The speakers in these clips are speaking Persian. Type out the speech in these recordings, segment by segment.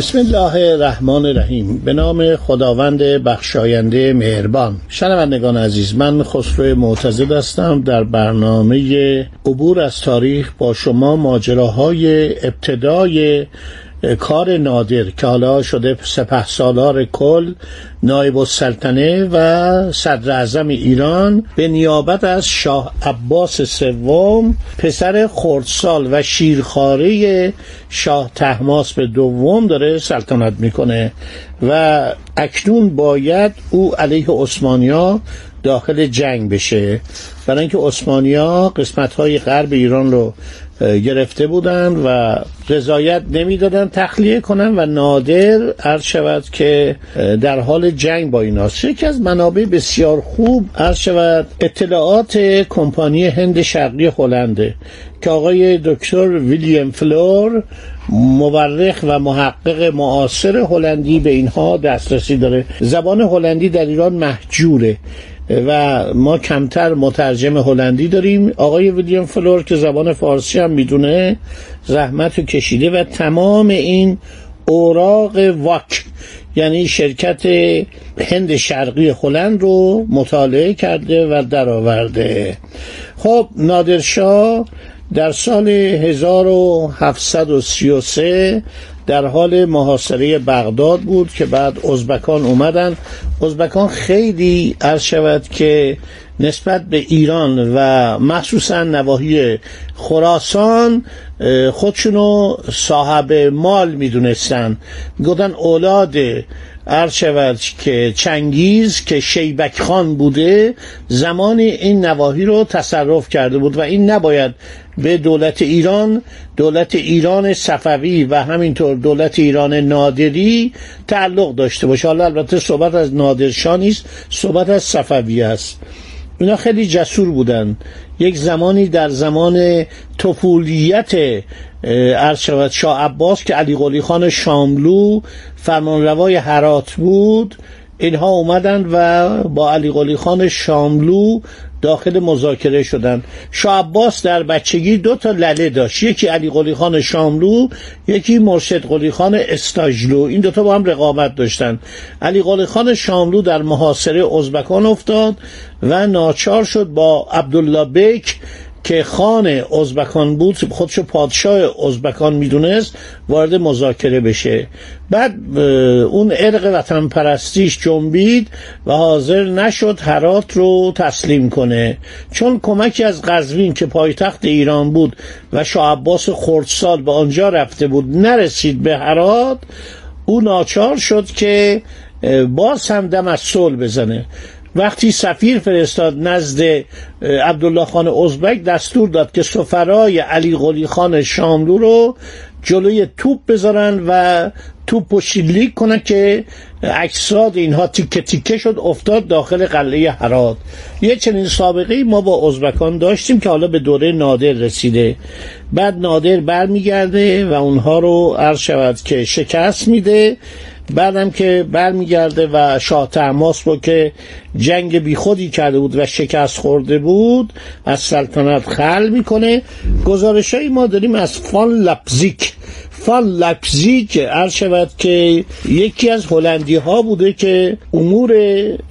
بسم الله الرحمن الرحیم. به نام خداوند بخشاینده مهربان. شنوندگان عزیز من خسرو معتزد هستم. در برنامه عبور از تاریخ با شما ماجراهای ابتدای کار نادر که حالا شده سپه سالار کل نایب السلطنه و صدر اعظم ایران به نیابت از شاه عباس سوم پسر خردسال و شیرخاره شاه تحماس به دوم داره سلطنت می‌کنه و اکنون باید او علیه عثمانیا داخل جنگ بشه. برای اینکه عثمانیا قسمت های غرب ایران رو گرفته بودند و رضایت نمی‌دادن تخلیه کنن و نادر عرض شود که در حال جنگ با ایناست. یکی از منابع بسیار خوب عرض شود اطلاعات کمپانی هند شرقی هلنده که آقای دکتر ویلیام فلور مورخ و محقق معاصر هلندی به اینها دسترسی داره. زبان هلندی در ایران مهجوره. و ما کمتر مترجم هلندی داریم. آقای ویلیام فلور که زبان فارسی هم می‌دونه زحمت رو کشیده و تمام این اوراق VOC یعنی شرکت هند شرقی هلند رو مطالعه کرده و درآورده. خب نادرشاه در سال 1733 در حال محاصره بغداد بود که بعد ازبکان اومدن. ازبکان خیلی عرض شود که نسبت به ایران و مخصوصا نواحی خراسان خودشونو صاحب مال می‌دونستن. گفتن اولاد عرض شود که چنگیز که شیبک خان بوده زمانی این نواحی رو تصرف کرده بود و این نباید به دولت ایران دولت ایران صفوی و همینطور دولت ایران نادری تعلق داشته باشه. حالا البته صحبت از نادرشاه نیست صحبت از صفوی است. اینا خیلی جسور بودن. یک زمانی در زمان طفولیت عرض شود شاه عباس که علی قلی خان شاملو فرمانروای هرات بود. اینها اومدن و با علی قلی خان شاملو داخل مذاکره شدن. شاه عباس در بچگی دو تا لله داشت. یکی علی قلی خان شاملو یکی مرشد قلی خان استاجلو. این دوتا با هم رقابت داشتن. علی قلی خان شاملو در محاصره ازبکان افتاد و ناچار شد با عبدالله بیک که خان ازبکان بود خودشو پادشاه ازبکان می‌دونست وارد مذاکره بشه. بعد اون ارق وطن پرستیش جنبید و حاضر نشد هرات رو تسلیم کنه. چون کمکی از قزوین که پایتخت ایران بود و شاه عباس خردسال به آنجا رفته بود نرسید به هرات او ناچار شد که باز هم دم از صلح بزنه. وقتی سفیر فرستاد نزد عبدالله خان ازبک دستور داد که سفرای علی قلی خان شاملو رو جلوی توپ بذارن و توپ و کنن که اجساد اینها تیکه تیکه شد افتاد داخل قلعه هرات یه چنین سابقه ما با ازبکان داشتیم که حالا به دوره نادر رسیده. بعد نادر برمیگرده و اونها رو عرض شود که شکست میده. بعدم که برمیگرده و شاه تماس رو که جنگ بیخودی کرده بود و شکست خورده بود از سلطنت خل می‌کنه. گزارش ما داریم از فان لپزیک. فان لپزیک عرض شود که یکی از هلندی ها بوده که امور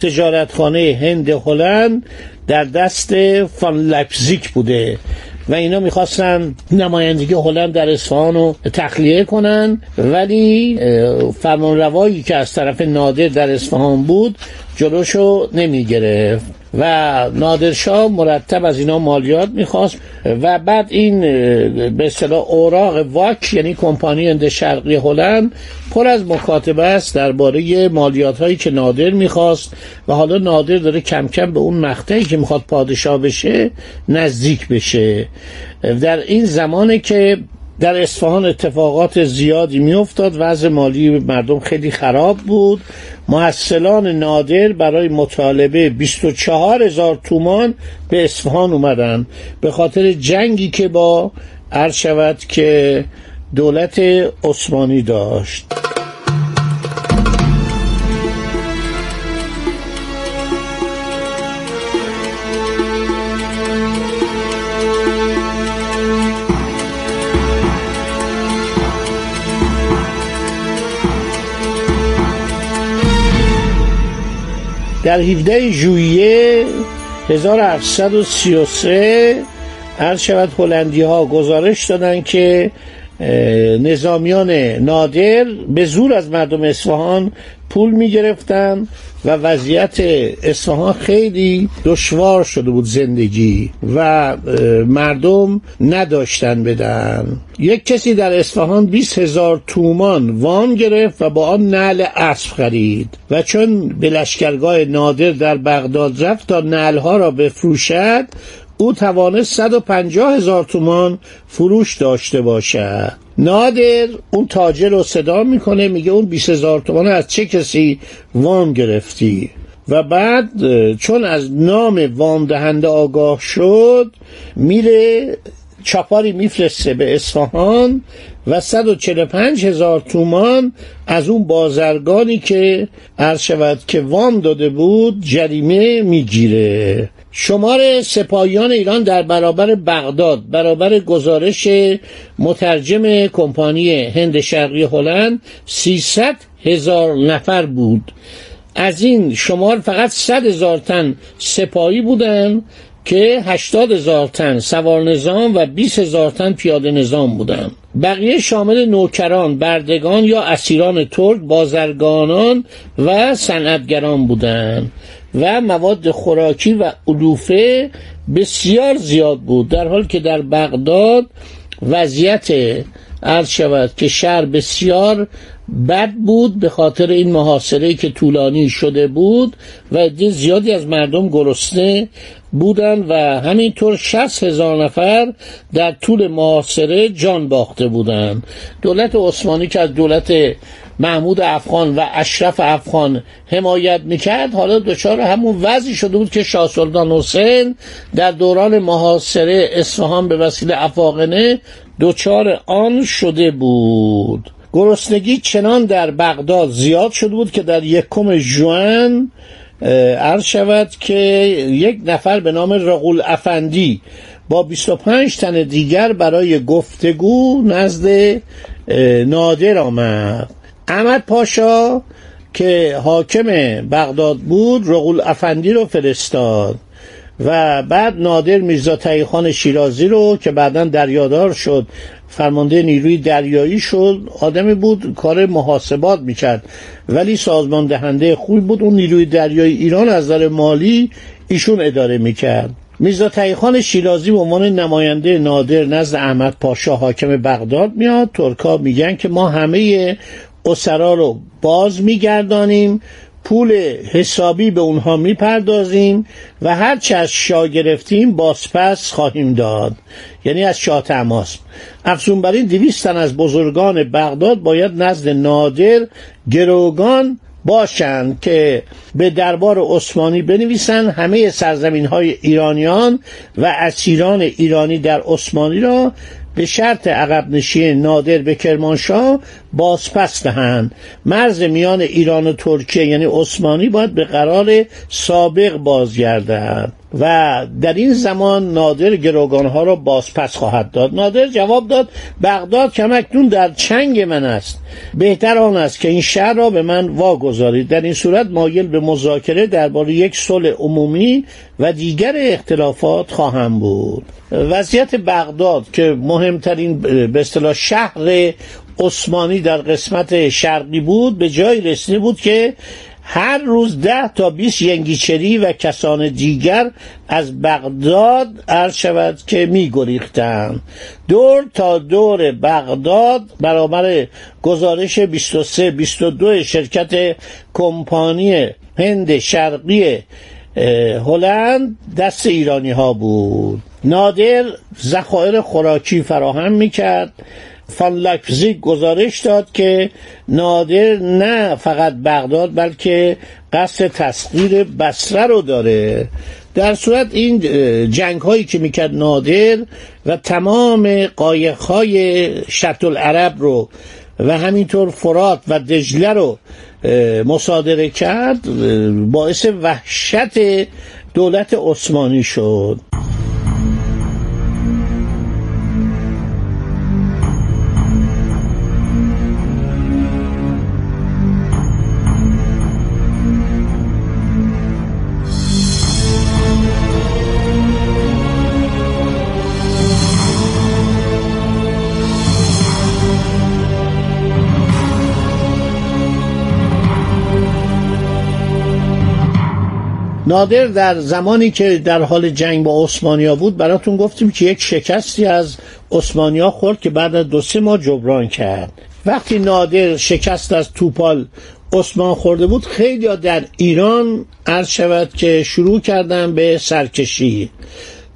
تجارتخانه هند هلند در دست فان لپزیک بوده. و اینا می‌خواستن نمایندگی هلند در اصفهان رو تخلیه کنن. ولی فرمانروایی که از طرف نادر در اصفهان بود جلوشو نمی‌گرفت. و نادرشاه مرتب از اینا مالیات می‌خواست و بعد این به اصطلاح اوراق واک یعنی کمپانی هند شرقی هلند پر از مکاتبه است درباره مالیات هایی که نادر می‌خواست و حالا نادر داره کم کم به اون مقطعی که می‌خواد پادشاه بشه نزدیک بشه. در این زمانه که در اصفهان اتفاقات زیادی میافتاد. وضع مالی مردم خیلی خراب بود. محصلان نادر برای مطالبه 24 هزار تومان به اصفهان اومدن. به خاطر جنگی که با عرض شود که دولت عثمانی داشت. در 17 ژوئیه 1733 عرض شود هلندی ها گزارش دادن که نظامیان نادر به زور از مردم اصفهان پول می گرفتن و وضعیت اصفهان خیلی دشوار شده بود زندگی و مردم نداشتن بدن. یک کسی در اصفهان 20 هزار تومان وام گرفت و با آن نعل اسب خرید و چون به لشکرگاه نادر در بغداد رفت تا نعلها را بفروشد او توانست 150 هزار تومان فروش داشته باشد. نادر اون تاجر رو صدا می‌کنه میگه اون 20 هزار تومان از چه کسی وام گرفتی؟ و بعد چون از نام وام دهنده آگاه شد میره چاپاری میفرسته به اصفهان و 145 هزار تومان از اون بازرگانی که عرض شود که وام داده بود جریمه می‌گیره. شمار سپاهیان ایران در برابر بغداد برابر گزارش مترجم کمپانی هند شرقی هلند 300 هزار نفر بود. از این شمار فقط 100 هزار تن سپاهی بودند که 80 هزار تن سوار نظام و 20 هزار تن پیاده نظام بودند. بقیه شامل نوکران بردگان یا اسیران ترک بازرگانان و صنعتگران بودند. و مواد خوراکی و علوفه بسیار زیاد بود. در حال که در بغداد وضعیت عرض شود که شهر بسیار بد بود به خاطر این محاصره که طولانی شده بود و زیادی از مردم گرسنه بودند و همینطور شست هزار نفر در طول محاصره جان باخته بودند. دولت عثمانی که از دولت محمود افغان و اشرف افغان حمایت می‌کرد. حالا دچار همون وضعی شده بود که شاه سلطان حسین در دوران محاصره اصفهان به وسیله افاقنه دچار آن شده بود. گرسنگی چنان در بغداد زیاد شده بود که در یکم ژوئن عرض شود که یک نفر به نام رقول افندی با 25 تن دیگر برای گفتگو نزد نادر آمد. احمد پاشا که حاکم بغداد بود رقول افندی رو فرستاد و بعد نادر میرزا تایخان شیرازی رو که بعدا دریادار شد فرمانده نیروی دریایی شد آدمی بود کار محاسبات می‌کرد. ولی سازمان دهنده خوبی بود اون نیروی دریایی ایران از نظر مالی ایشون اداره می‌کرد. میرزا تایخان شیرازی به عنوان نماینده نادر نزد احمد پاشا حاکم بغداد میاد. ترکا میگن که ما همه اسرا رو باز میگردانیم پول حسابی به اونها می‌پردازیم و هرچه از شاه گرفتیم بازپس خواهیم داد. یعنی از شاه تماس. افزون بر این دویستن از بزرگان بغداد باید نزد نادر گروگان باشند که به دربار عثمانی بنویسند. همه سرزمین های ایرانیان و اسیران ایرانی در عثمانی را به شرط عقب نشین نادر به کرمانشاه بازپس دهند. مرز میان ایران و ترکیه یعنی عثمانی باید به قرار سابق بازگردد. و در این زمان نادر گروگانها را بازپس خواهد داد. نادر جواب داد بغداد کمکنون در چنگ من است. بهتر آن است که این شهر را به من واگذارید. در این صورت مایل به مذاکره درباره یک صلح عمومی و دیگر اختلافات خواهم بود. وضعیت بغداد که مهمترین به اصطلاح شهر عثمانی در قسمت شرقی بود به جای رسیده بود که هر روز ده تا 20 ینگیچری و کسان دیگر از بغداد عرض شود که می گریختند دور تا دور بغداد برابر گزارش 23 22 شرکت کمپانی هند شرقی هلند دست ایرانی ها بود. نادر ذخایر خوراکی فراهم می‌کرد. فان لایپزیگ گزارش داد که نادر نه فقط بغداد بلکه قصد تسخیر بصره رو داره. در صورت این جنگ هایی که می‌کرد نادر و تمام قایق های شط العرب رو و همینطور فرات و دجله رو مصادره کرد باعث وحشت دولت عثمانی شد. نادر در زمانی که در حال جنگ با عثمانیا بود براتون گفتیم که یک شکستی از عثمانیا خورد که بعد از دو سه ماه جبران کرد. وقتی نادر شکست از توپال عثمان خورده بود خیلی در ایران عرض شود که شروع کردن به سرکشی.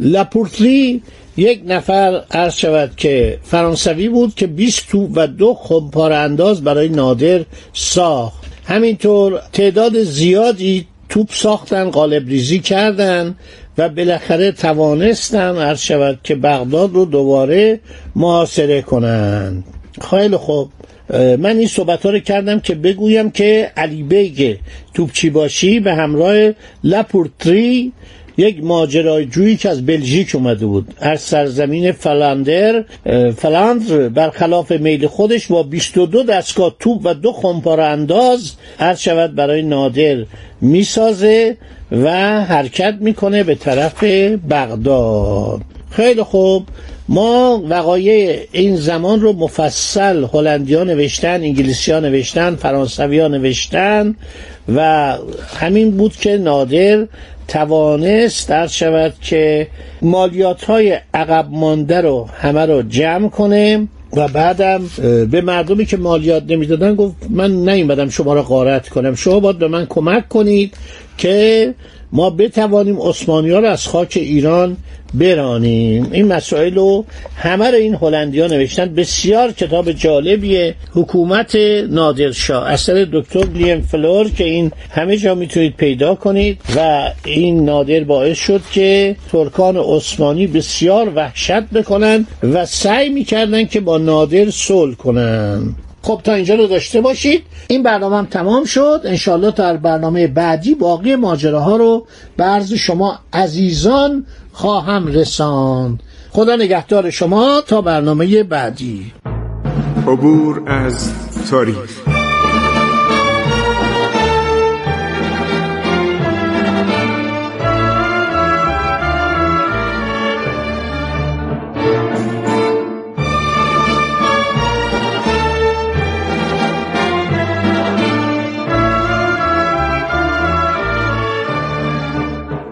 لپورتلی یک نفر عرض شود که فرانسوی بود که 20 توپ و دو خمپاره انداز برای نادر ساخت. همینطور تعداد زیادی توپ ساختن قالب ریزی کردن و بالاخره توانستن عرض شود که بغداد رو دوباره محاصره کنند. خیلی خوب. من این صحبت ها رو کردم که بگویم که علی بیگ توپچی باشی به همراه لپورتری یک ماجراجویی که از بلژیک اومده بود. از سرزمین فلاندر فلاندر برخلاف میل خودش با 22 دستگاه توپ و دو خمپاره انداز عرض شود برای نادر می‌سازه و حرکت می‌کنه به طرف بغداد. خیلی خوب. ما وقایع این زمان رو مفصل هلندیان نوشتن انگلیسی ها نوشتن فرانسوی نوشتن و همین بود که نادر توانست در شود که مالیات های عقب مانده رو همه رو جمع کنه و بعدم به مردمی که مالیات نمی‌دادن گفت من نیومدم شما را غارت کنم شما باید به من کمک کنید که ما بتوانیم عثمانی ها رو از خاک ایران برانیم. این مسائل رو همه رو این هلندی ها نوشتن. بسیار کتاب جالبیه. حکومت نادرشاه اثر دکتر بلیم فلور که این همه جا می‌تونید پیدا کنید و این نادر باعث شد که ترکان عثمانی بسیار وحشت بکنن و سعی می‌کردن که با نادر صلح کنن. خب تا اینجا رو داشته باشید. این برنامه هم تمام شد. انشالله تا برنامه بعدی باقی ماجراها رو برز شما عزیزان خواهم رساند. خدا نگهدار شما تا برنامه بعدی. عبور از تاریخ.